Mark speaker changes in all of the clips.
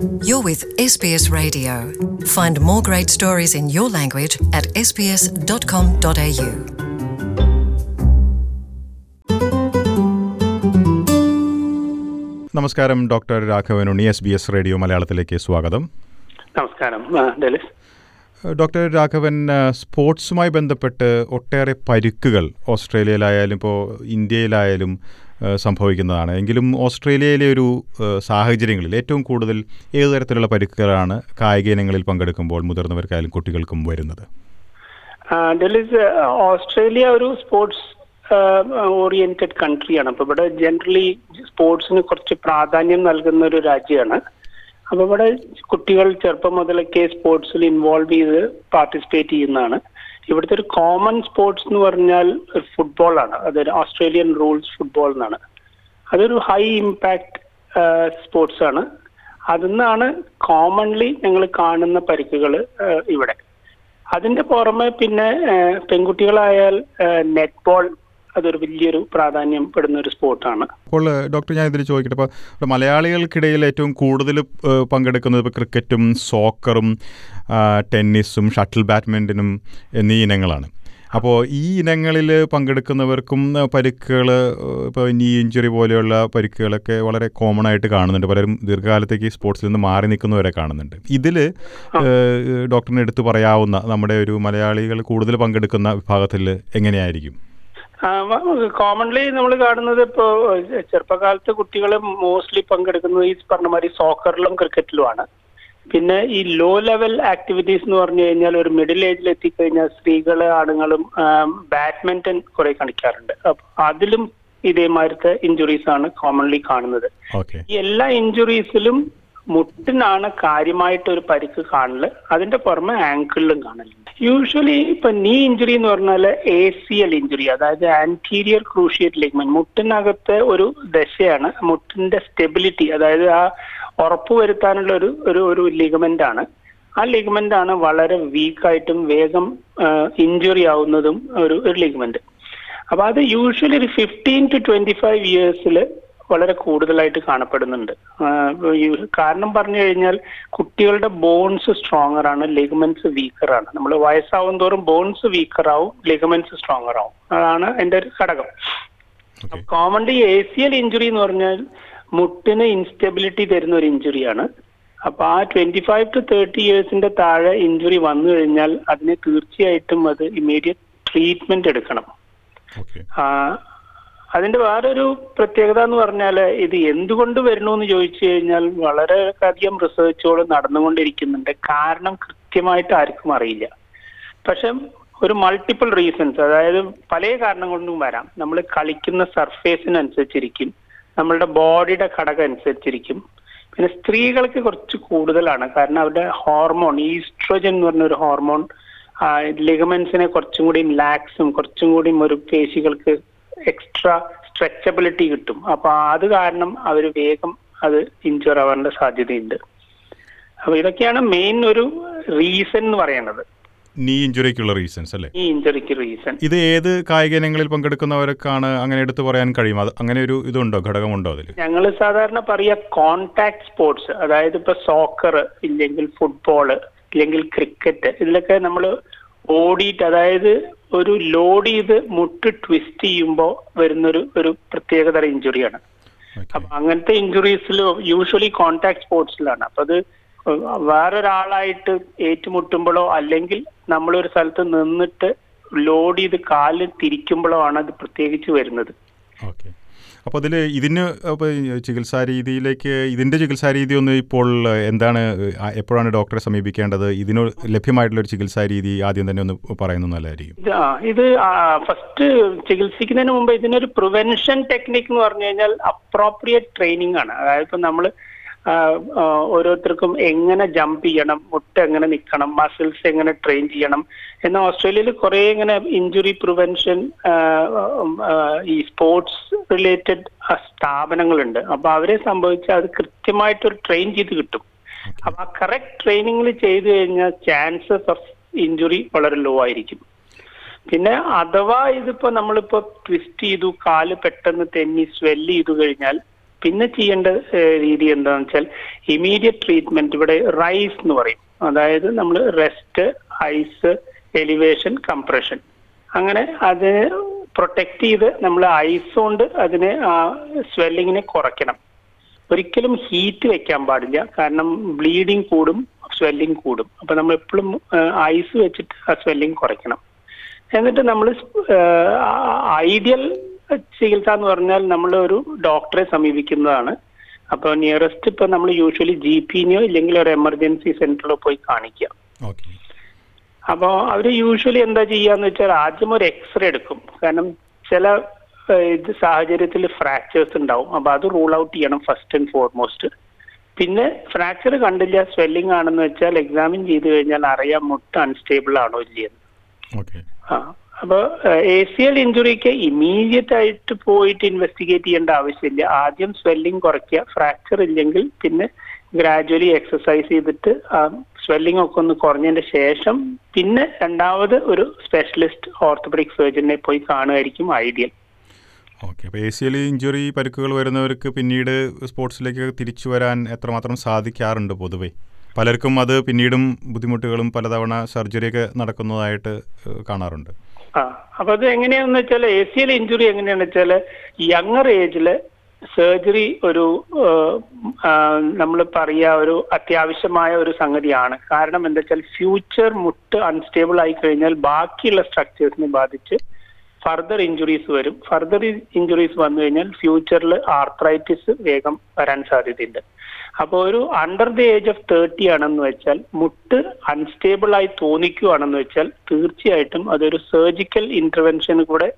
Speaker 1: You're with SBS Radio. Find more great stories in your language at sbs.com.au.
Speaker 2: നമസ്കാരം doctor Raghavan Unni S B S radio മലയാളത്തിലേക്ക് സ്വാഗതം
Speaker 3: നമസ്കാരം Delys
Speaker 2: doctor Raghavan സ്പോർട്സുമായി ബന്ധപ്പെട്ട് ഒട്ടേറെ പരുക്കുകൾ ഓസ്ട്രേലിയയിലായാലും ഇപ്പോൾ ഇന്ത്യയിലായാലും സംഭവിക്കുന്നതാണ്. എങ്കിലും ഓസ്ട്രേലിയയിലെ ഒരു സാഹചര്യങ്ങളിൽ ഏറ്റവും കൂടുതൽ ഏതു തരത്തിലുള്ള പരിക്കുകളാണ് കായിക ഇനങ്ങളിൽ പങ്കെടുക്കുമ്പോൾ മുതിർന്നവർക്കായാലും കുട്ടികൾക്കും വരുന്നത്?
Speaker 3: ഡൽഹിസ് ഓസ്ട്രേലിയ ഒരു സ്പോർട്സ് ഓറിയന്റഡ് കൺട്രിയാണ്. അപ്പൊ ഇവിടെ ജനറലി സ്പോർട്സിന് കുറച്ച് പ്രാധാന്യം നൽകുന്ന ഒരു രാജ്യമാണ്. അപ്പൊ ഇവിടെ കുട്ടികൾ ചെറുപ്പം മുതലൊക്കെ സ്പോർട്സിൽ ഇൻവോൾവ് ചെയ്ത് പാർട്ടിസിപ്പേറ്റ് ചെയ്യുന്നതാണ്. ഇവിടുത്തെ ഒരു കോമൺ സ്പോർട്സ് എന്ന് പറഞ്ഞാൽ ഫുട്ബോൾ ആണ്. അതൊരു ഓസ്ട്രേലിയൻ റൂൾസ് ഫുട്ബോൾ എന്നാണ്. അതൊരു ഹൈ ഇമ്പാക്ട് സ്പോർട്സ് ആണ്. അതിന്നാണ് കോമൺലി ഞങ്ങൾ കാണുന്ന പരിക്കുകൾ ഇവിടെ. അതിന്റെ പുറമെ പിന്നെ പെൺകുട്ടികളായാൽ നെറ്റ് ബോൾ അതൊരു വലിയൊരു പ്രാധാന്യം പെടുന്ന ഒരു സ്പോർട്ടാണ്
Speaker 2: അപ്പോൾ ഡോക്ടർ ഞാൻ ഇതിൽ ചോദിക്കട്ടെ. ഇപ്പോൾ മലയാളികൾക്കിടയിൽ ഏറ്റവും കൂടുതൽ പങ്കെടുക്കുന്നത് ഇപ്പോൾ ക്രിക്കറ്റും സോക്കറും ടെന്നീസും ഷട്ടിൽ ബാഡ്മിന്റനും എന്നീ ഇനങ്ങളാണ്. അപ്പോൾ ഈ ഇനങ്ങളിൽ പങ്കെടുക്കുന്നവർക്കും പരിക്കുകൾ ഇപ്പോൾ നീ ഇഞ്ചുറി പോലെയുള്ള പരിക്കുകളൊക്കെ വളരെ കോമൺ ആയിട്ട് കാണുന്നുണ്ട്. പലരും ദീർഘകാലത്തേക്ക് സ്പോർട്സിൽ നിന്ന് മാറി നിൽക്കുന്നവരെ കാണുന്നുണ്ട്. ഇതിൽ ഡോക്ടറിനെ എടുത്തു പറയാവുന്ന നമ്മുടെ ഒരു മലയാളികൾ കൂടുതൽ പങ്കെടുക്കുന്ന വിഭാഗത്തിൽ എങ്ങനെയായിരിക്കും?
Speaker 3: കോമൺലി നമ്മൾ കാണുന്നത് ഇപ്പോ ചെറുപ്പകാലത്ത് കുട്ടികൾ മോസ്റ്റ്ലി പങ്കെടുക്കുന്നത് ഈ പറഞ്ഞ മാതിരി സോക്കറിലും ക്രിക്കറ്റിലുമാണ് പിന്നെ ഈ ലോ ലെവൽ ആക്ടിവിറ്റീസ് എന്ന് പറഞ്ഞു കഴിഞ്ഞാൽ ഒരു മിഡിൽ ഏജിൽ എത്തിക്കഴിഞ്ഞാൽ സ്ത്രീകൾ ആണുങ്ങളും ബാഡ്മിന്റൺ കുറെ കളിക്കാറുണ്ട്. അപ്പൊ അതിലും ഇതേമാതിരത്തെ ഇഞ്ചുറീസ് ആണ് കോമൺലി കാണുന്നത്. ഈ എല്ലാ ഇഞ്ചുറീസിലും മുട്ടിനാണ് കാര്യമായിട്ട് ഒരു പരിക്ക് കാണൽ. അതിന്റെ പുറമെ ആങ്കിളിലും കാണലുണ്ട്. യൂഷ്വലി ഇപ്പൊ നീ ഇഞ്ചുറി എന്ന് പറഞ്ഞാൽ എ സി എൽ ഇഞ്ചുറി അതായത് ആന്റീരിയർ ക്രൂഷിയേറ്റ് ലിഗ്മെന്റ് മുട്ടിനകത്തെ ഒരു ദശയാണ് മുട്ടിന്റെ സ്റ്റെബിലിറ്റി അതായത് ആ ഉറപ്പ് വരുത്താനുള്ള ഒരു ഒരു ഒരു ലിഗമെന്റ് ആണ്. ആ ലിഗമെന്റ് ആണ് വളരെ വീക്കായിട്ടും വേഗം ഇഞ്ചുറി ആവുന്നതും ഒരു ഒരു ലിഗമെന്റ് അപ്പൊ അത് യൂഷ്വലി ഒരു ഫിഫ്റ്റീൻ ടു ട്വന്റി ഫൈവ് ഇയേഴ്സിൽ വളരെ കൂടുതലായിട്ട് കാണപ്പെടുന്നുണ്ട്. കാരണം പറഞ്ഞു കഴിഞ്ഞാൽ കുട്ടികളുടെ ബോൺസ് സ്ട്രോങ്ങർ ആണ് ലിഗമെന്റ്സ് വീക്കർ ആണ്. നമ്മൾ വയസ്സാവും തോറും ബോൺസ് വീക്കർ ആവും ലിഗമെന്റ്സ് സ്ട്രോങ്ങർ ആവും. അതാണ് എന്റെ ഒരു ഘടകം. Commonly A C L injury എന്ന് പറഞ്ഞാൽ മുട്ടിന് ഇൻസ്റ്റെബിലിറ്റി തരുന്ന ഒരു ഇഞ്ചുറിയാണ് അപ്പൊ ആ ട്വന്റി ഫൈവ് ടു തേർട്ടി ഇയേഴ്സിന്റെ താഴെ ഇഞ്ചുറി വന്നു കഴിഞ്ഞാൽ അതിന് തീർച്ചയായിട്ടും അത് ഇമ്മീഡിയറ്റ് ട്രീറ്റ്മെന്റ് എടുക്കണം. അതിന്റെ വേറൊരു പ്രത്യേകത എന്ന് പറഞ്ഞാൽ ഇത് എന്തുകൊണ്ട് വരുന്നു എന്ന് ചോദിച്ചു കഴിഞ്ഞാൽ വളരെ അധികം റിസർച്ചുകൾ നടന്നുകൊണ്ടിരിക്കുന്നുണ്ട്. കാരണം കൃത്യമായിട്ട് ആർക്കും അറിയില്ല. പക്ഷെ ഒരു മൾട്ടിപ്പിൾ റീസൺസ് അതായത് പല കാരണം കൊണ്ടും വരാം. നമ്മൾ കളിക്കുന്ന സർഫേസിനനുസരിച്ചിരിക്കും നമ്മളുടെ ബോഡിയുടെ ഘടകം അനുസരിച്ചിരിക്കും. പിന്നെ സ്ത്രീകൾക്ക് കുറച്ച് കൂടുതലാണ്. കാരണം അവരുടെ ഹോർമോൺ ഈസ്ട്രോജൻ എന്ന് പറഞ്ഞ ഒരു ഹോർമോൺ ലിഗമെന്റ്സിനെ കുറച്ചും കൂടി ലാക്സും കുറച്ചും കൂടി ഒരു പേശികൾക്ക് എക്സ്ട്രാ സ്ട്രെച്ചബിലിറ്റി കിട്ടും. അപ്പൊ അത് കാരണം അവർ വേഗം അത് ഇഞ്ചുർ ആവാനുള്ള സാധ്യതയുണ്ട്. അപ്പൊ ഇതൊക്കെയാണ് മെയിൻ ഒരു റീസൺ എന്ന് പറയുന്നത്
Speaker 2: നീ ഇഞ്ചുറിക്കുള്ള റീസൺസ് അല്ലേ?
Speaker 3: ഈ ഇഞ്ചുറിക്ക് റീസൺ
Speaker 2: ഇത് ഏത് കായിക ഇനങ്ങളിൽ പങ്കെടുക്കുന്നവർക്കാണ് അങ്ങനെ എടുത്തു പറയാൻ കഴിയും? അത് അങ്ങനെ ഒരു ഇതുണ്ടോ? ഘടകമുണ്ടോ അതിൽ
Speaker 3: ഞങ്ങൾ സാധാരണ പറയുക കോണ്ടാക്ട് സ്പോർട്സ് അതായത് ഇപ്പൊ സോക്കർ ഇല്ലെങ്കിൽ ഫുട്ബോൾ ഇല്ലെങ്കിൽ ക്രിക്കറ്റ് ഇതിലൊക്കെ നമ്മൾ ഓടിയിട്ട് അതായത് ഒരു ലോഡ് ചെയ്ത് മുട്ട് ട്വിസ്റ്റ് ചെയ്യുമ്പോൾ വരുന്നൊരു ഒരു പ്രത്യേകതര ഇഞ്ചുറിയാണ് അപ്പൊ അങ്ങനത്തെ ഇഞ്ചുറീസിൽ യൂഷ്വലി കോണ്ടാക്ട് സ്പോർട്സിലാണ് അപ്പൊ അത് വേറൊരാളായിട്ട് ഏറ്റുമുട്ടുമ്പോഴോ അല്ലെങ്കിൽ നമ്മളൊരു സ്ഥലത്ത് നിന്നിട്ട് ലോഡ് ചെയ്ത് കാലിൽ തിരിക്കുമ്പോഴോ ആണ് അത് പ്രത്യേകിച്ച് വരുന്നത്.
Speaker 2: അപ്പോൾ അതിൽ ഇതിന് അപ്പോൾ ചികിത്സാ രീതിയിലേക്ക് ഇതിന്റെ ചികിത്സാ രീതി ഒന്ന് ഇപ്പോൾ എന്താണ് എപ്പോഴാണ് ഡോക്ടറെ സമീപിക്കേണ്ടത്? ഇതിന് ലഭ്യമായിട്ടുള്ള ഒരു ചികിത്സാ രീതി ആദ്യം തന്നെ ഒന്ന് പറയുന്നത് നല്ലതായിരിക്കും.
Speaker 3: ഇത് ഫസ്റ്റ് ചികിത്സിക്കുന്നതിന് മുമ്പ് ഇതിനൊരു പ്രിവെൻഷൻ ടെക്നിക് എന്ന് പറഞ്ഞു കഴിഞ്ഞാൽ അപ്രോപ്രിയേറ്റ് ട്രെയിനിങ് ആണ് അതായത് ഇപ്പം നമ്മൾ ഓരോരുത്തർക്കും എങ്ങനെ ജമ്പ് ചെയ്യണം മുട്ട എങ്ങനെ നിൽക്കണം മസിൽസ് എങ്ങനെ ട്രെയിൻ ചെയ്യണം എന്നാൽ ഓസ്ട്രേലിയയിൽ കുറെ ഇങ്ങനെ ഇഞ്ചുറി പ്രിവെൻഷൻ ഈ സ്പോർട്സ് റിലേറ്റഡ് സ്ഥാപനങ്ങളുണ്ട്. അപ്പൊ അവരെ സംഭവിച്ചാൽ അത് കൃത്യമായിട്ട് ഒരു ട്രെയിൻ ചെയ്ത് കിട്ടും. അപ്പൊ ആ കറക്റ്റ് ട്രെയിനിങ്ങിൽ ചെയ്തു കഴിഞ്ഞാൽ ചാൻസസ് ഓഫ് ഇഞ്ചുറി വളരെ ലോ ആയിരിക്കും. പിന്നെ അഥവാ ഇതിപ്പോ നമ്മളിപ്പോ ട്വിസ്റ്റ് ചെയ്തു കാൽ പെട്ടെന്ന് തെന്നി സ്വെല്ല് ചെയ്തു കഴിഞ്ഞാൽ പിന്നെ ചെയ്യേണ്ട രീതി എന്താണെന്ന് വെച്ചാൽ ഇമീഡിയറ്റ് ട്രീറ്റ്മെന്റ് ഇവിടെ റൈസ് എന്ന് പറയും. അതായത് നമ്മൾ റെസ്റ്റ് ഐസ് എലിവേഷൻ കംപ്രഷൻ അങ്ങനെ അതിനെ പ്രൊട്ടക്ട് ചെയ്ത് നമ്മൾ ഐസ് കൊണ്ട് അതിനെ സ്വെല്ലിങ്ങിനെ കുറയ്ക്കണം. ഒരിക്കലും ഹീറ്റ് വെക്കാൻ പാടില്ല. കാരണം ബ്ലീഡിങ് കൂടും സ്വെല്ലിങ് കൂടും. അപ്പൊ നമ്മൾ എപ്പോഴും ഐസ് വെച്ചിട്ട് ആ സ്വെല്ലിങ് കുറയ്ക്കണം. എന്നിട്ട് നമ്മൾ ഐഡിയൽ ചികിത്സ എന്ന് പറഞ്ഞാൽ നമ്മൾ ഒരു ഡോക്ടറെ സമീപിക്കുന്നതാണ്. അപ്പോൾ നിയറസ്റ്റ് ഇപ്പൊ നമ്മൾ യൂഷ്വലി ജി പിന്നെയോ ഇല്ലെങ്കിൽ ഒരു എമർജൻസി സെന്ററിലോ പോയി
Speaker 2: കാണിക്കാം
Speaker 3: അപ്പോൾ അവർ യൂഷ്വലി എന്താ ചെയ്യാന്ന് വെച്ചാൽ ആദ്യം ഒരു എക്സ്റേ എടുക്കും. കാരണം ചില ഇത് സാഹചര്യത്തിൽ ഫ്രാക്ചേഴ്സ് ഉണ്ടാവും. അപ്പൊ അത് റൂൾ ഔട്ട് ചെയ്യണം ഫസ്റ്റ് ആൻഡ് ഫോർമോസ്റ്റ് പിന്നെ ഫ്രാക്ചർ കണ്ടില്ല സ്വെല്ലിംഗ് ആണെന്ന് വെച്ചാൽ എക്സാമിൻ ചെയ്ത് കഴിഞ്ഞാൽ അറിയാം മുട്ട അൺസ്റ്റേബിൾ ആണോ ഇല്ലയെന്ന്.
Speaker 2: ഓക്കെ
Speaker 3: ആ അപ്പൊ എ സി എൽ ഇഞ്ചുറിക്ക് ഇമീഡിയറ്റ് ആയിട്ട് പോയിട്ട് ഇൻവെസ്റ്റിഗേറ്റ് ചെയ്യേണ്ട ആവശ്യമില്ല. ആദ്യം സ്വെല്ലിംഗ് കുറയ്ക്കുക. ഫ്രാക്ചർ ഇല്ലെങ്കിൽ പിന്നെ ഗ്രാജുവലി എക്സസൈസ് ചെയ്തിട്ട് സ്വെല്ലിംഗ് ഒക്കെ ഒന്ന് കുറഞ്ഞതിന്റെ ശേഷം പിന്നെ രണ്ടാമത് ഒരു സ്പെഷ്യലിസ്റ്റ് ഓർത്തോപെഡിക് സർജനെ പോയി കാണുമായിരിക്കും ഐഡിയൽ
Speaker 2: ഓക്കെ അപ്പോൾ എ സി എൽ ഇഞ്ചുറി പരിക്കുകൾ വരുന്നവർക്ക് പിന്നീട് സ്പോർട്സിലേക്ക് തിരിച്ചു വരാൻ എത്രമാത്രം സാധിക്കാറുണ്ട് പൊതുവെ? പലർക്കും അത് പിന്നീടും ബുദ്ധിമുട്ടുകളും പലതവണ സർജറിയൊക്കെ നടക്കുന്നതായിട്ട് കാണാറുണ്ട്.
Speaker 3: അപ്പൊ അത് എങ്ങനെയാണെന്ന് വെച്ചാൽ എ സി എൽ ഇഞ്ചുറി എങ്ങനെയാണെന്ന് വെച്ചാൽ യങ്ങർ ഏജിൽ സർജറി ഒരു നമ്മൾ പറയാ ഒരു അത്യാവശ്യമായ ഒരു സംഗതിയാണ്. കാരണം എന്താ വെച്ചാൽ ഫ്യൂച്ചർ മുട്ട് അൺസ്റ്റേബിൾ ആയി കഴിഞ്ഞാൽ ബാക്കിയുള്ള സ്ട്രക്ചേഴ്സിനെ ബാധിച്ച് ഫർദർ ഇഞ്ചുറീസ് വരും. ഫർദർ ഇഞ്ചുറീസ് വന്നു കഴിഞ്ഞാൽ ഫ്യൂച്ചറിൽ ആർത്രൈറ്റിസ് വേഗം വരാൻ സാധ്യതയുണ്ട്. അപ്പോൾ ഒരു under the age of thirty ആണെന്ന് വെച്ചാൽ മുട്ട് അൺസ്റ്റേബിൾ ആയി തോന്നിക്കുകയാണെന്ന് വെച്ചാൽ തീർച്ചയായിട്ടും അതൊരു സർജിക്കൽ ഇന്റർവെൻഷൻ കൂടെ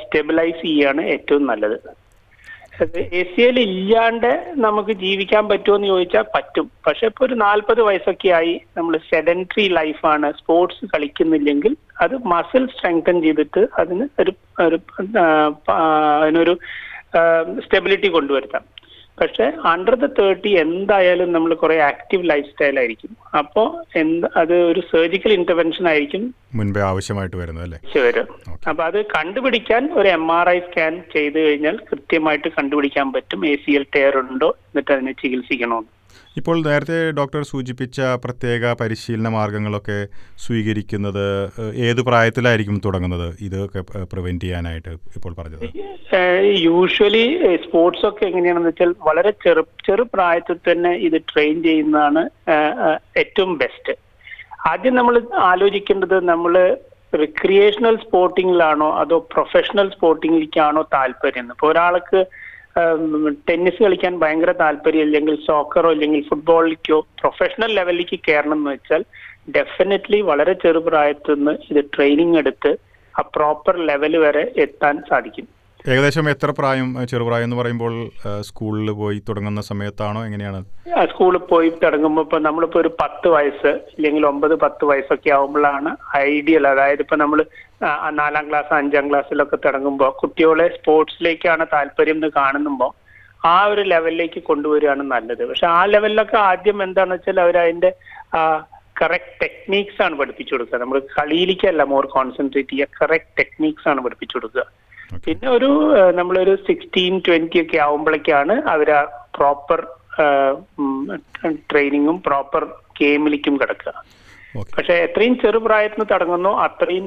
Speaker 3: സ്റ്റെബിലൈസ് ചെയ്യാണ് ഏറ്റവും നല്ലത്. എ സി എൽ ഇല്ലാണ്ട് നമുക്ക് ജീവിക്കാൻ പറ്റുമോ എന്ന് ചോദിച്ചാൽ പറ്റും. പക്ഷെ ഇപ്പൊ ഒരു നാൽപ്പത് വയസ്സൊക്കെ ആയി നമ്മൾ സെഡന്ററി ലൈഫാണ് സ്പോർട്സ് കളിക്കുന്നില്ലെങ്കിൽ അത് മസിൽ സ്ട്രെങ്തൻ ചെയ്തിട്ട് അതിന് ഒരു ഒരു അതിനൊരു സ്റ്റെബിലിറ്റി കൊണ്ടുവരുത്താം. പക്ഷെ അണ്ടർ ദ തേർട്ടി എന്തായാലും നമ്മൾ കുറെ ആക്റ്റീവ് ലൈഫ് സ്റ്റൈൽ ആയിരിക്കും. അപ്പോ എന്ത് അത് ഒരു സർജിക്കൽ ഇന്റർവെൻഷൻ ആയിരിക്കും.
Speaker 2: മുൻപേ ആവശ്യമായിട്ട് വരുന്നത് അല്ലേ?
Speaker 3: വരും. അപ്പൊ അത് കണ്ടുപിടിക്കാൻ ഒരു എം ആർ ഐ സ്കാൻ ചെയ്ത് കഴിഞ്ഞാൽ കൃത്യമായിട്ട് കണ്ടുപിടിക്കാൻ പറ്റും. എ സി എൽ ടയർ ഉണ്ടോ? എന്നിട്ട് അതിനെ ചികിത്സിക്കണമെന്ന്
Speaker 2: ഇപ്പോൾ നേരത്തെ ഡോക്ടർ സൂചിപ്പിച്ച പ്രത്യേക പരിശീലന മാർഗങ്ങളൊക്കെ സ്വീകരിക്കുന്നത് ഏത് പ്രായത്തിലായിരിക്കും തുടങ്ങുന്നത്? ഇതൊക്കെ പ്രിവെന്റ് ചെയ്യാനായിട്ട് ഇപ്പോൾ പറഞ്ഞത്.
Speaker 3: യൂഷ്വലി സ്പോർട്സ് ഒക്കെ എങ്ങനെയാണെന്ന് വെച്ചാൽ വളരെ ചെറു ചെറു പ്രായത്തിൽ തന്നെ ഇത് ട്രെയിൻ ചെയ്യുന്നതാണ് ഏറ്റവും ബെസ്റ്റ് ആദ്യം നമ്മൾ ആലോചിക്കേണ്ടത് നമ്മൾ റിക്രിയേഷണൽ സ്പോർട്ടിങ്ങിലാണോ അതോ പ്രൊഫഷണൽ സ്പോർട്ടിങ്ങിലേക്കാണോ താല്പര്യം? ഇപ്പോൾ ഒരാൾക്ക് ടെന്നീസ് കളിക്കാൻ ഭയങ്കര താല്പര്യം ഇല്ലെങ്കിൽ സോക്കറോ ഇല്ലെങ്കിൽ ഫുട്ബോളിലേക്കോ പ്രൊഫഷണൽ ലെവലിലേക്ക് കയറണം എന്ന് വെച്ചാൽ ഡെഫിനറ്റ്ലി വളരെ ചെറുപ്രായത്തിൽ നിന്ന് ഇത് ട്രെയിനിങ് എടുത്ത് ആ പ്രോപ്പർ ലെവൽ വരെ എത്താൻ സാധിക്കും.
Speaker 2: ഏകദേശം എത്ര പ്രായം ചെറുപ്രായം എന്ന് പറയുമ്പോൾ സ്കൂളിൽ പോയി തുടങ്ങുന്ന സമയത്താണോ എങ്ങനെയാണ്?
Speaker 3: സ്കൂളിൽ പോയി തുടങ്ങുമ്പോൾ ഇപ്പൊ നമ്മളിപ്പോ ഒരു പത്ത് വയസ്സ് അല്ലെങ്കിൽ ഒമ്പത് പത്ത് വയസ്സൊക്കെ ആവുമ്പോഴാണ് ഐഡിയൽ. അതായത് ഇപ്പൊ നമ്മൾ നാലാം ക്ലാസ് അഞ്ചാം ക്ലാസ്സിലൊക്കെ തുടങ്ങുമ്പോൾ കുട്ടികളെ സ്പോർട്സിലേക്കാണ് താല്പര്യം എന്ന് കാണുമ്പോൾ ആ ഒരു ലെവലിലേക്ക് കൊണ്ടുവരികയാണ് നല്ലത്. പക്ഷെ ആ ലെവലിലൊക്കെ ആദ്യം എന്താണെന്ന് വെച്ചാൽ അവർ അതിന്റെ കറക്റ്റ് ടെക്നീക്സ് ആണ് പഠിപ്പിച്ചു കൊടുക്കുക. നമ്മൾ കളിയിലേക്കല്ല മോർ കോൺസെൻട്രേറ്റ് ചെയ്യുക. കറക്റ്റ് ടെക്നീക്സ് ആണ് പഠിപ്പിച്ചു കൊടുക്കുക. പിന്നെ ഒരു നമ്മളൊരു സിക്സ്റ്റീൻ ട്വന്റി ഒക്കെ ആവുമ്പോഴേക്കാണ് അവർ ആ പ്രോപ്പർ ട്രെയിനിങ്ങും പ്രോപ്പർ ഗെയിമിലേക്കും കിടക്കുക. പക്ഷെ എത്രയും ചെറുപ്രായത്തിൽ നിന്ന് തുടങ്ങുന്നോ അത്രയും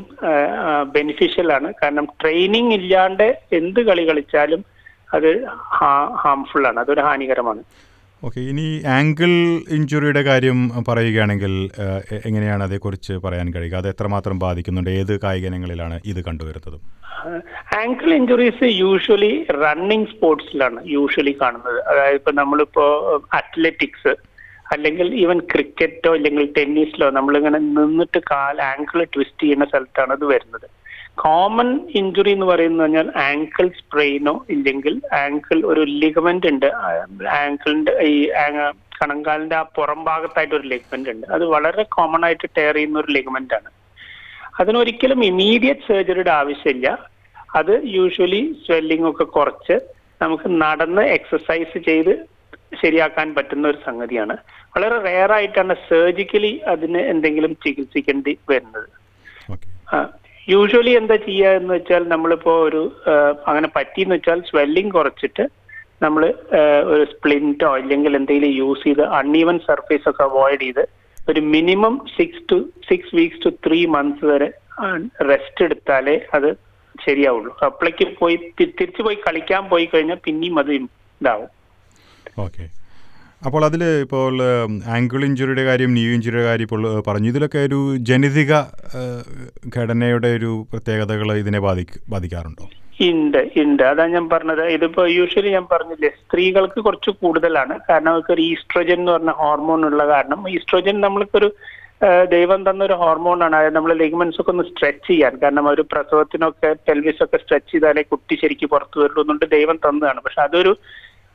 Speaker 3: ബെനിഫിഷ്യൽ ആണ്. കാരണം ട്രെയിനിങ് ഇല്ലാണ്ട് എന്ത് കളി കളിച്ചാലും അത് ഹാംഫുൾ ആണ് അതൊരു ഹാനികരമാണ്.
Speaker 2: ഓക്കെ ഇനി ആംഗിൾ ഇഞ്ചുറിയുടെ കാര്യം പറയുകയാണെങ്കിൽ എങ്ങനെയാണ് അതേക്കുറിച്ച് പറയാൻ കഴിയുക? അത് എത്രമാത്രം ബാധിക്കുന്നുണ്ട്? ഏത് കായിക ഇനങ്ങളിലാണ് ഇത് കണ്ടുവരുന്നത്?
Speaker 3: ആങ്കിൾ ഇഞ്ചുറീസ് യൂഷ്വലി റണ്ണിങ് സ്പോർട്സിലാണ് യൂഷ്വലി കാണുന്നത്. അതായത് ഇപ്പൊ നമ്മളിപ്പോ അത്ലറ്റിക്സ് അല്ലെങ്കിൽ ഈവൻ ക്രിക്കറ്റോ അല്ലെങ്കിൽ ടെന്നീസിലോ നമ്മളിങ്ങനെ നിന്നിട്ട് കാൽ ആങ്കിൾ ട്വിസ്റ്റ് ചെയ്യുന്ന സ്ഥലത്താണ് അത് വരുന്നത്. കോമൺ ഇഞ്ചുറി എന്ന് പറയുന്നത് പറഞ്ഞാൽ ആങ്കിൾ സ്പ്രെയിനോ ഇല്ലെങ്കിൽ ആങ്കിൾ ഒരു ലിഗമെന്റ് ഉണ്ട്. ആങ്കിളിന്റെ ഈ കണങ്കാലിന്റെ ആ പുറം ഭാഗത്തായിട്ട് ഒരു ലിഗമെന്റ് ഉണ്ട്. അത് വളരെ കോമൺ ആയിട്ട് ടയർ ചെയ്യുന്ന ഒരു ലിഗമെന്റ് ആണ്. അതിനൊരിക്കലും ഇമീഡിയറ്റ് സർജറിയുടെ ആവശ്യമില്ല. അത് യൂഷ്വലി സ്വെല്ലിംഗ് ഒക്കെ കുറച്ച് നമുക്ക് നടന്ന് എക്സസൈസ് ചെയ്ത് ശരിയാക്കാൻ പറ്റുന്ന ഒരു സംഗതിയാണ്. വളരെ റെയർ ആയിട്ടാണ് സർജിക്കലി അതിന് എന്തെങ്കിലും ചികിത്സിക്കേണ്ടി വരുന്നത്. യൂഷ്വലി എന്താ ചെയ്യുക എന്ന് വെച്ചാൽ നമ്മളിപ്പോ ഒരു അങ്ങനെ അങ്ങനെ പറ്റിയെന്ന് വെച്ചാൽ സ്വെല്ലിംഗ് കുറച്ചിട്ട് നമ്മൾ ഒരു സ്പ്ലിന്റോ അല്ലെങ്കിൽ എന്തെങ്കിലും യൂസ് ചെയ്ത് അൺഈവൻ സർഫേസ് ഒക്കെ അവോയ്ഡ് ചെയ്ത് ഒരു minimum six to six weeks to three months വരെ റെസ്റ്റ് എടുത്താലേ അത് ശരിയാവുള്ളൂ. അപ്പോഴേക്ക് പോയി തിരിച്ചു പോയി കളിക്കാൻ പോയി കഴിഞ്ഞാൽ പിന്നെയും അത് ഇതാവും.
Speaker 2: അപ്പോൾ അതിൽ ഇപ്പോൾ ആംഗിൾ ഇഞ്ചുറിയുടെ കാര്യം ന്യൂ ഇഞ്ചുറിയുടെ കാര്യം ഇപ്പോൾ പറഞ്ഞു. ഇതിലൊക്കെ ഒരു ജനിതിക ഘടനയുടെ ഒരു പ്രത്യേകതകൾ ഇതിനെ ബാധിക്ക ബാധിക്കാറുണ്ടോ?
Speaker 3: ഉണ്ട് ഉണ്ട് അതാ ഞാൻ പറഞ്ഞത്. ഇതിപ്പോ യൂഷ്വലി ഞാൻ പറഞ്ഞില്ലേ സ്ത്രീകൾക്ക് കുറച്ച് കൂടുതലാണ്. കാരണം അവർക്ക് ഒരു ഈസ്ട്രോജൻ എന്ന് പറഞ്ഞ ഹോർമോൺ ഉള്ള കാരണം. ഈസ്ട്രോജൻ നമ്മൾക്കൊരു ദൈവം തന്ന ഒരു ഹോർമോണാണ് അതായത് നമ്മൾ ലെഗ്മെന്റ്സ് ഒക്കെ ഒന്ന് സ്ട്രെച്ച് ചെയ്യാൻ. കാരണം ഒരു പ്രസവത്തിനൊക്കെ പെൽവിസ് ഒക്കെ സ്ട്രെച്ച് ചെയ്താലേ കുട്ടി ശരിക്കും പുറത്തു വരുള്ളൂ എന്നുകൊണ്ട് ദൈവം തന്നതാണ്. പക്ഷെ അതൊരു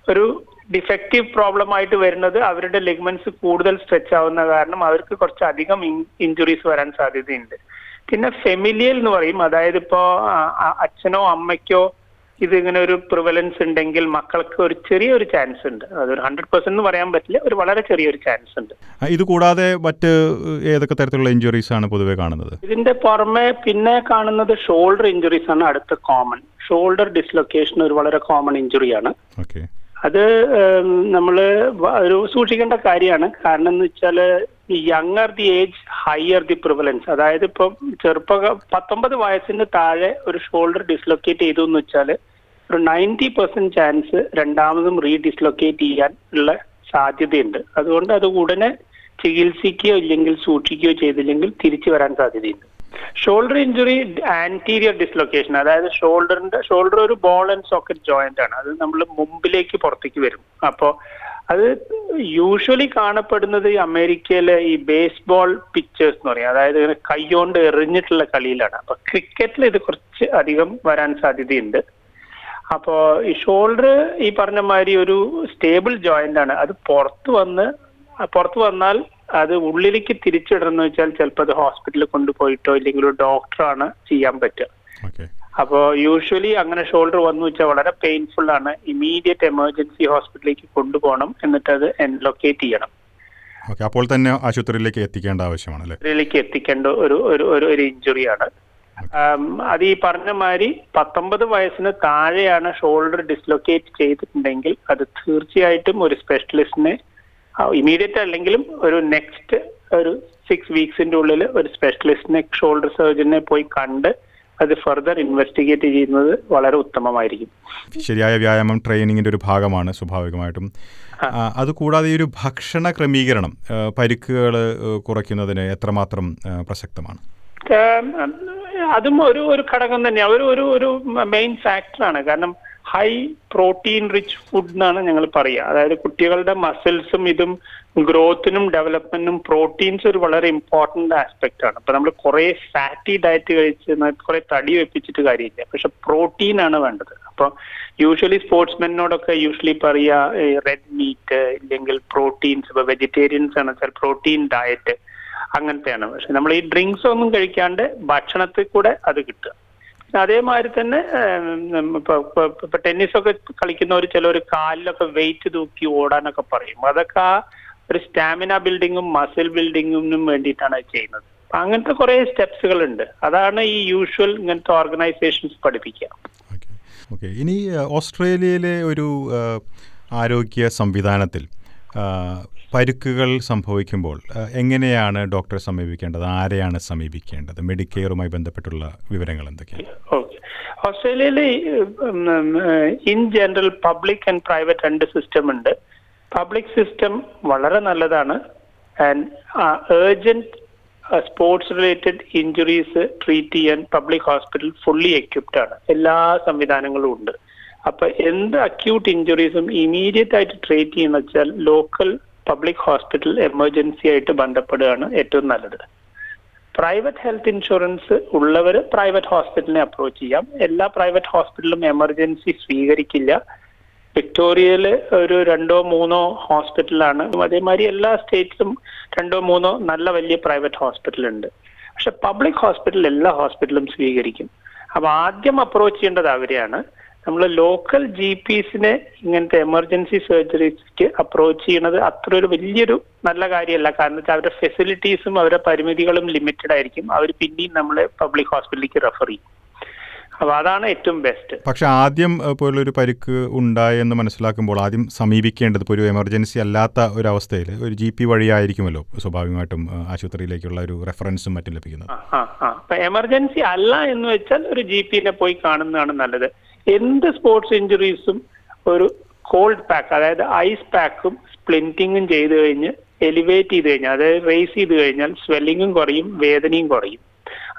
Speaker 3: ഒരു ഡിഫക്റ്റീവ് പ്രോബ്ലം ആയിട്ട് വരുന്നത് അവരുടെ ലെഗ്മെന്റ്സ് കൂടുതൽ സ്ട്രെച്ച് ആവുന്ന കാരണം അവർക്ക് കുറച്ച് അധികം ഇഞ്ചുറീസ് വരാൻ സാധ്യതയുണ്ട്. പിന്നെ ഫെമിലിയൽ എന്ന് പറയും. അതായത് ഇപ്പോ അച്ഛനോ അമ്മയ്ക്കോ ഇത് ഇങ്ങനെ ഒരു പ്രിവലൻസ് ഉണ്ടെങ്കിൽ മക്കൾക്ക് ഒരു ചെറിയൊരു ചാൻസ് ഉണ്ട്. അതൊരു ഹൺഡ്രഡ് പെർസെന്റ് എന്ന് പറയാൻ പറ്റില്ല. ഒരു വളരെ ചെറിയൊരു ചാൻസ് ഉണ്ട്.
Speaker 2: ഇത് കൂടാതെ മറ്റ് ഏതൊക്കെ തരത്തിലുള്ള ഇഞ്ചുറീസ് ആണ് പൊതുവെ കാണുന്നത്?
Speaker 3: ഇതിന്റെ പുറമെ പിന്നെ കാണുന്നത് ഷോൾഡർ ഇഞ്ചുറീസ് ആണ് അടുത്ത കോമൺ ഷോൾഡർ ഡിസ്ലൊക്കേഷൻ ഒരു വളരെ കോമൺ ഇഞ്ചുറിയാണ്
Speaker 2: ഓക്കെ
Speaker 3: അത് നമ്മൾ ഒരു സൂക്ഷിക്കേണ്ട കാര്യമാണ്. കാരണം എന്ന് വെച്ചാൽ younger the age higher the prevalence അതായത് ഇപ്പം ചെറുപ്പ പത്തൊമ്പത് വയസ്സിന് താഴെ ഒരു ഷോൾഡർ ഡിസ്ലൊക്കേറ്റ് ചെയ്തു എന്ന് വെച്ചാൽ ഒരു നയന്റി പെർസെന്റ് ചാൻസ് രണ്ടാമതും റീ റീഡിസ്ലൊക്കേറ്റ് ചെയ്യാൻ ഉള്ള സാധ്യതയുണ്ട്. അതുകൊണ്ട് അത് ഉടനെ ചികിത്സിക്കുകയോ ഇല്ലെങ്കിൽ സൂക്ഷിക്കുകയോ ചെയ്തില്ലെങ്കിൽ തിരിച്ചു വരാൻ സാധ്യതയുണ്ട്. ഷോൾഡർ ഇഞ്ചുറി ആന്റീരിയർ ഡിസ്ലൊക്കേഷൻ അതായത് ഷോൾഡറിന്റെ ഷോൾഡർ ഒരു ബോൾ ആൻഡ് സോക്കറ്റ് ജോയിന്റ് ആണ്. അത് നമ്മൾ മുമ്പിലേക്ക് പുറത്തേക്ക് വരും. അപ്പോ അത് യൂഷ്വലി കാണപ്പെടുന്നത് അമേരിക്കയിലെ ഈ ബേസ്ബോൾ പിക്ചേഴ്സ് എന്ന് പറയും. അതായത് കൈകൊണ്ട് എറിഞ്ഞിട്ടുള്ള കളിയിലാണ്. അപ്പൊ ക്രിക്കറ്റിൽ ഇത് കുറച്ച് അധികം വരാൻ സാധ്യതയുണ്ട്. അപ്പോ ഈ ഷോൾഡർ ഈ പറഞ്ഞ മാതിരി ഒരു സ്റ്റേബിൾ ജോയിന്റ് ആണ്. അത് പുറത്ത് വന്ന് പുറത്ത് വന്നാൽ അത് ഉള്ളിലേക്ക് തിരിച്ചിടണമെന്ന് വെച്ചാൽ ചിലപ്പോൾ അത് ഹോസ്പിറ്റലിൽ കൊണ്ടുപോയിട്ടോ ഇല്ലെങ്കിൽ ഒരു ഡോക്ടറാണ് ചെയ്യാൻ പറ്റുക.
Speaker 2: അപ്പോൾ
Speaker 3: അപ്പോ യൂഷ്വലി അങ്ങനെ ഷോൾഡർ വന്നു വെച്ചാൽ വളരെ പെയിൻഫുൾ ആണ്. ഇമീഡിയറ്റ് എമർജൻസി ഹോസ്പിറ്റലിലേക്ക് കൊണ്ടുപോകണം. എന്നിട്ട് അത് എൻലൊക്കേറ്റ് ചെയ്യണം.
Speaker 2: ഓക്കെ അപ്പോൾ തന്നെ ആശുപത്രിയിലേക്ക് എത്തിക്കേണ്ട ആവശ്യമാണ്
Speaker 3: ആശുപത്രിയിലേക്ക് എത്തിക്കേണ്ട ഒരു ഒരു ഒരു ഒരു ഇഞ്ചുറിയാണ് അത് ഈ പറഞ്ഞ മാതിരി പത്തൊമ്പത് വയസ്സിന് താഴെയാണ് ഷോൾഡർ ഡിസ്ലൊക്കേറ്റ് ചെയ്തിട്ടുണ്ടെങ്കിൽ അത് തീർച്ചയായിട്ടും ഒരു സ്പെഷ്യലിസ്റ്റിനെ ഇമീഡിയറ്റ് അല്ലെങ്കിലും ഒരു നെക്സ്റ്റ് ഒരു സിക്സ് വീക്സിന്റെ ഉള്ളിൽ ഒരു സ്പെഷ്യലിസ്റ്റ് സ്പെഷ്യലിസ്റ്റിനെ ഷോൾഡർ സർജനെ പോയി കണ്ട് അത് ഫർദർ ഇൻവെസ്റ്റിഗേറ്റ് ചെയ്യുന്നത് വളരെ ഉത്തമമായിരിക്കും.
Speaker 2: ശരിയായ വ്യായാമം ട്രെയിനിങ്ങിന്റെ ഒരു ഭാഗമാണ് സ്വാഭാവികമായിട്ടും. അത് അതുകൂടാതെ ഈ ഒരു ഭക്ഷണ ക്രമീകരണം പരിക്കുകൾ കുറയ്ക്കുന്നതിന് എത്രമാത്രം പ്രസക്തമാണ്?
Speaker 3: അതും ഒരു ഒരു ഘടകം തന്നെയാണ്. ഒരു ഒരു ഒരു മെയിൻ ഫാക്ടറാണ് കാരണം ഹൈ പ്രോട്ടീൻ റിച്ച് ഫുഡ് എന്നാണ് ഞങ്ങൾ പറയുക. അതായത് കുട്ടികളുടെ മസിൽസും ഇതും ഗ്രോത്തിനും ഡെവലപ്മെന്റിനും പ്രോട്ടീൻസ് ഒരു വളരെ ഇമ്പോർട്ടന്റ് ആസ്പെക്ട് ആണ്. അപ്പൊ നമ്മൾ കുറെ ഫാറ്റി ഡയറ്റ് കഴിച്ച് കുറെ തടി വെപ്പിച്ചിട്ട് കാര്യമില്ല. പക്ഷെ പ്രോട്ടീൻ ആണ് വേണ്ടത്. അപ്പൊ യൂഷ്വലി സ്പോർട്സ്മെനോടൊക്കെ യൂഷ്വലി പറയുക റെഡ് മീറ്റ് ഇല്ലെങ്കിൽ പ്രോട്ടീൻസ് ഇപ്പൊ വെജിറ്റേറിയൻസ് ആണ് വെച്ചാൽ പ്രോട്ടീൻ ഡയറ്റ് അങ്ങനത്തെയാണ്. പക്ഷെ നമ്മൾ ഈ ഡ്രിങ്ക്സ് ഒന്നും കഴിക്കാണ്ട് ഭക്ഷണത്തിൽ കൂടെ അത് കിട്ടുക. അതേമാതിരി തന്നെ ഇപ്പൊ ഇപ്പൊ- ഇപ്പൊ ടെന്നീസ് ഒക്കെ കളിക്കുന്നവർ ചിലർ കാലിലൊക്കെ വെയിറ്റ് തൂക്കി ഓടാനൊക്കെ പറയും. അതൊക്കെ ആ ഒരു സ്റ്റാമിന ബിൽഡിങ്ങും മസിൽ ബിൽഡിങ്ങിനും വേണ്ടിയിട്ടാണ് ചെയ്യുന്നത്. അങ്ങനത്തെ കുറെ സ്റ്റെപ്സുകൾ ഉണ്ട് അതാണ് ഈ യൂഷ്വൽ ഇങ്ങനത്തെ ഓർഗനൈസേഷൻസ് പഠിപ്പിക്കുക.
Speaker 2: ഓക്കെ. ഇനി ഓസ്ട്രേലിയയിലെ ഒരു ആരോഗ്യ സംവിധാനത്തിൽ പരുക്കുകൾ സംഭവിക്കുമ്പോൾ എങ്ങനെയാണ് ഡോക്ടറെ സമീപിക്കേണ്ടത്? ആരെയാണ് സമീപിക്കേണ്ടത്? മെഡിക്കെയറുമായി ബന്ധപ്പെട്ടുള്ള വിവരങ്ങൾ എന്തൊക്കെയാണ്?
Speaker 3: ഓസ്ട്രേലിയയിൽ in general public and private രണ്ട് സിസ്റ്റം ഉണ്ട്. പബ്ലിക് സിസ്റ്റം വളരെ നല്ലതാണ്. And urgent sports related injuries treat ചെയ്യാൻ പബ്ലിക് ഹോസ്പിറ്റൽ ഫുള്ളി എക്യുപ്ഡ് ആണ്. എല്ലാ സംവിധാനങ്ങളും ഉണ്ട്. അപ്പൊ എന്ത് അക്യൂട്ട് ഇഞ്ചുറീസും ഇമീഡിയറ്റ് ആയിട്ട് ട്രീറ്റ് ചെയ്യുന്ന വെച്ചാൽ ലോക്കൽ പബ്ലിക് ഹോസ്പിറ്റൽ എമർജൻസി ആയിട്ട് ബന്ധപ്പെടുകയാണ് ഏറ്റവും നല്ലത്. പ്രൈവറ്റ് ഹെൽത്ത് ഇൻഷുറൻസ് ഉള്ളവർ പ്രൈവറ്റ് ഹോസ്പിറ്റലിനെ അപ്രോച്ച് ചെയ്യാം. എല്ലാ പ്രൈവറ്റ് ഹോസ്പിറ്റലും എമർജൻസി സ്വീകരിക്കില്ല. വിക്ടോറിയയിൽ ഒരു രണ്ടോ മൂന്നോ ഹോസ്പിറ്റലാണ് അതേമാതിരി എല്ലാ സ്റ്റേറ്റിലും രണ്ടോ മൂന്നോ നല്ല വലിയ പ്രൈവറ്റ് ഹോസ്പിറ്റൽ ഉണ്ട്. പക്ഷെ പബ്ലിക് ഹോസ്പിറ്റൽ എല്ലാ ഹോസ്പിറ്റലും സ്വീകരിക്കും. അപ്പൊ ആദ്യം അപ്രോച്ച് ചെയ്യേണ്ടത് അവരെയാണ്. നമ്മൾ ലോക്കൽ ജി പിസിനെ ഇങ്ങനത്തെ എമർജൻസി സർജറീസ്ക്ക് അപ്രോച്ച് ചെയ്യുന്നത് അത്ര ഒരു വലിയൊരു നല്ല കാര്യമല്ല. കാരണം വെച്ചാൽ അവരുടെ ഫെസിലിറ്റീസും അവരുടെ പരിമിതികളും ലിമിറ്റഡ് ആയിരിക്കും. അവർ പിന്നെയും നമ്മളെ പബ്ലിക് ഹോസ്പിറ്റലിലേക്ക് റെഫർ ചെയ്യും. അപ്പൊ അതാണ് ഏറ്റവും ബെസ്റ്റ്
Speaker 2: പക്ഷെ ആദ്യം പോലൊരു പരിക്ക് ഉണ്ടായെന്ന് മനസ്സിലാക്കുമ്പോൾ ആദ്യം സമീപിക്കേണ്ടത് ഇപ്പോൾ ഒരു എമർജൻസി അല്ലാത്ത ഒരു അവസ്ഥയിൽ ഒരു ജി പി വഴിയായിരിക്കുമല്ലോ സ്വാഭാവികമായിട്ടും ആശുപത്രിയിലേക്കുള്ള ഒരു റെഫറൻസും മറ്റും ലഭിക്കുന്നത്.
Speaker 3: എമർജൻസി അല്ല എന്ന് വെച്ചാൽ ഒരു ജി പിന്നെ പോയി കാണുന്നതാണ് നല്ലത്. എന്ത് സ്പോർട്സ് ഇഞ്ചുറീസും ഒരു കോൾഡ് പാക്ക് അതായത് ഐസ് പാക്കും സ്പ്ലിന്റിങ്ങും ചെയ്തു കഴിഞ്ഞ് എലിവേറ്റ് ചെയ്ത് കഴിഞ്ഞാൽ അതായത് റേസ് ചെയ്ത് കഴിഞ്ഞാൽ സ്വെല്ലിങ്ങും കുറയും വേദനയും കുറയും.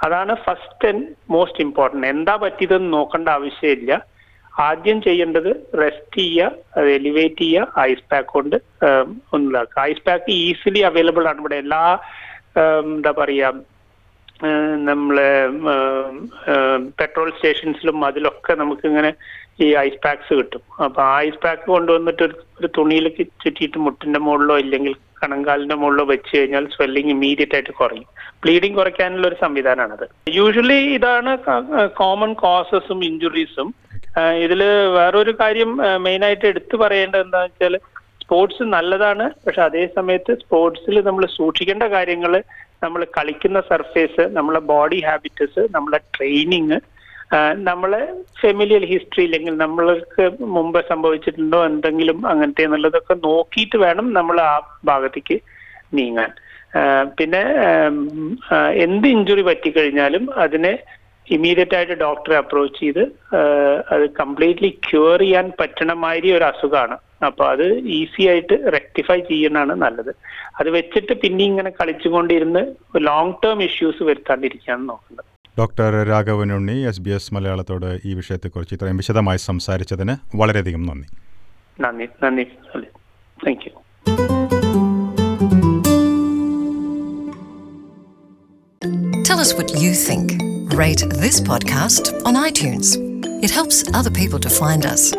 Speaker 3: അതാണ് ഫസ്റ്റ് ആൻഡ് മോസ്റ്റ് ഇമ്പോർട്ടന്റ് എന്താ പറ്റിയതെന്ന് നോക്കേണ്ട ആവശ്യമില്ല. ആദ്യം ചെയ്യേണ്ടത് റെസ്റ്റ് ചെയ്യുക എലിവേറ്റ് ചെയ്യുക ഐസ് പാക്ക് കൊണ്ട് ഒന്നിലാക്കുക ഐസ് പാക്ക് ഈസിലി അവൈലബിൾ ആണ്. ഇവിടെ എല്ലാ എന്താ പറയാ ഏഹ് നമ്മൾ പെട്രോൾ സ്റ്റേഷൻസിലും അതിലൊക്കെ നമുക്ക് ഇങ്ങനെ ഈ ഐസ് പാക്സ് കിട്ടും. അപ്പൊ ആ ഐസ് പാക്ക് കൊണ്ടുവന്നിട്ട് ഒരു തുണിയിലേക്ക് ചുറ്റിയിട്ട് മുട്ടിന്റെ മുകളിലോ ഇല്ലെങ്കിൽ കണങ്കാലിന്റെ മുകളിലോ വെച്ച് കഴിഞ്ഞാൽ സ്വെല്ലിങ് ഇമീഡിയറ്റ് ആയിട്ട് കുറയും. ബ്ലീഡിങ് കുറയ്ക്കാനുള്ള ഒരു സംവിധാനമാണത്. യൂഷ്വലി ഇതാണ് കോമൺ കോസസും ഇഞ്ചുറീസും ഇതിൽ വേറൊരു കാര്യം മെയിൻ ആയിട്ട് എടുത്തു പറയേണ്ടത് എന്താണെന്ന് വെച്ചാൽ സ്പോർട്സ് നല്ലതാണ് പക്ഷെ അതേ സമയത്ത് സ്പോർട്സിൽ നമ്മൾ സൂക്ഷിക്കേണ്ട കാര്യങ്ങൾ നമ്മൾ കളിക്കുന്ന സർഫേസ് നമ്മളെ ബോഡി ഹാബിറ്റസ് നമ്മളെ ട്രെയിനിങ് നമ്മളെ ഫെമിലിയൽ ഹിസ്റ്ററി അല്ലെങ്കിൽ നമ്മൾക്ക് മുമ്പ് സംഭവിച്ചിട്ടുണ്ടോ എന്തെങ്കിലും അങ്ങനത്തെ എന്നുള്ളതൊക്കെ നോക്കിയിട്ട് വേണം നമ്മൾ ആ ഭാഗത്തേക്ക് നീങ്ങാൻ. പിന്നെ എന്ത് ഇഞ്ചുറി പറ്റിക്കഴിഞ്ഞാലും അതിനെ ഇമ്മീഡിയറ്റ് ആയിട്ട് ഡോക്ടറെ അപ്രോച്ച് ചെയ്ത് അത് കംപ്ലീറ്റ്ലി ക്യൂർ ചെയ്യാൻ പറ്റണ മാതിരി ഒരു അസുഖമാണ് അപ്പൊ അത് ഈസി ആയിട്ട് റെക്ടിഫൈ ചെയ്യുന്നതാണ് നല്ലത്. അത് വെച്ചിട്ട് പിന്നെ ഇങ്ങനെ കളിച്ചുകൊണ്ടിരുന്ന് ലോങ് ടേം ഇഷ്യൂസ് വരുത്താണ്ടിരിക്കുകയാണ് നോക്കുന്നത്.
Speaker 2: Doctor Raghavan Unni S B S മലയാളത്തോട് ഈ വിഷയത്തെക്കുറിച്ച് ഇത്രയും വിശദമായി സംസാരിച്ചതിന് വളരെയധികം നന്ദി.
Speaker 3: നന്ദി നന്ദി thank you
Speaker 1: Tell us what you think. Rate this podcast on iTunes. It helps other people to find us.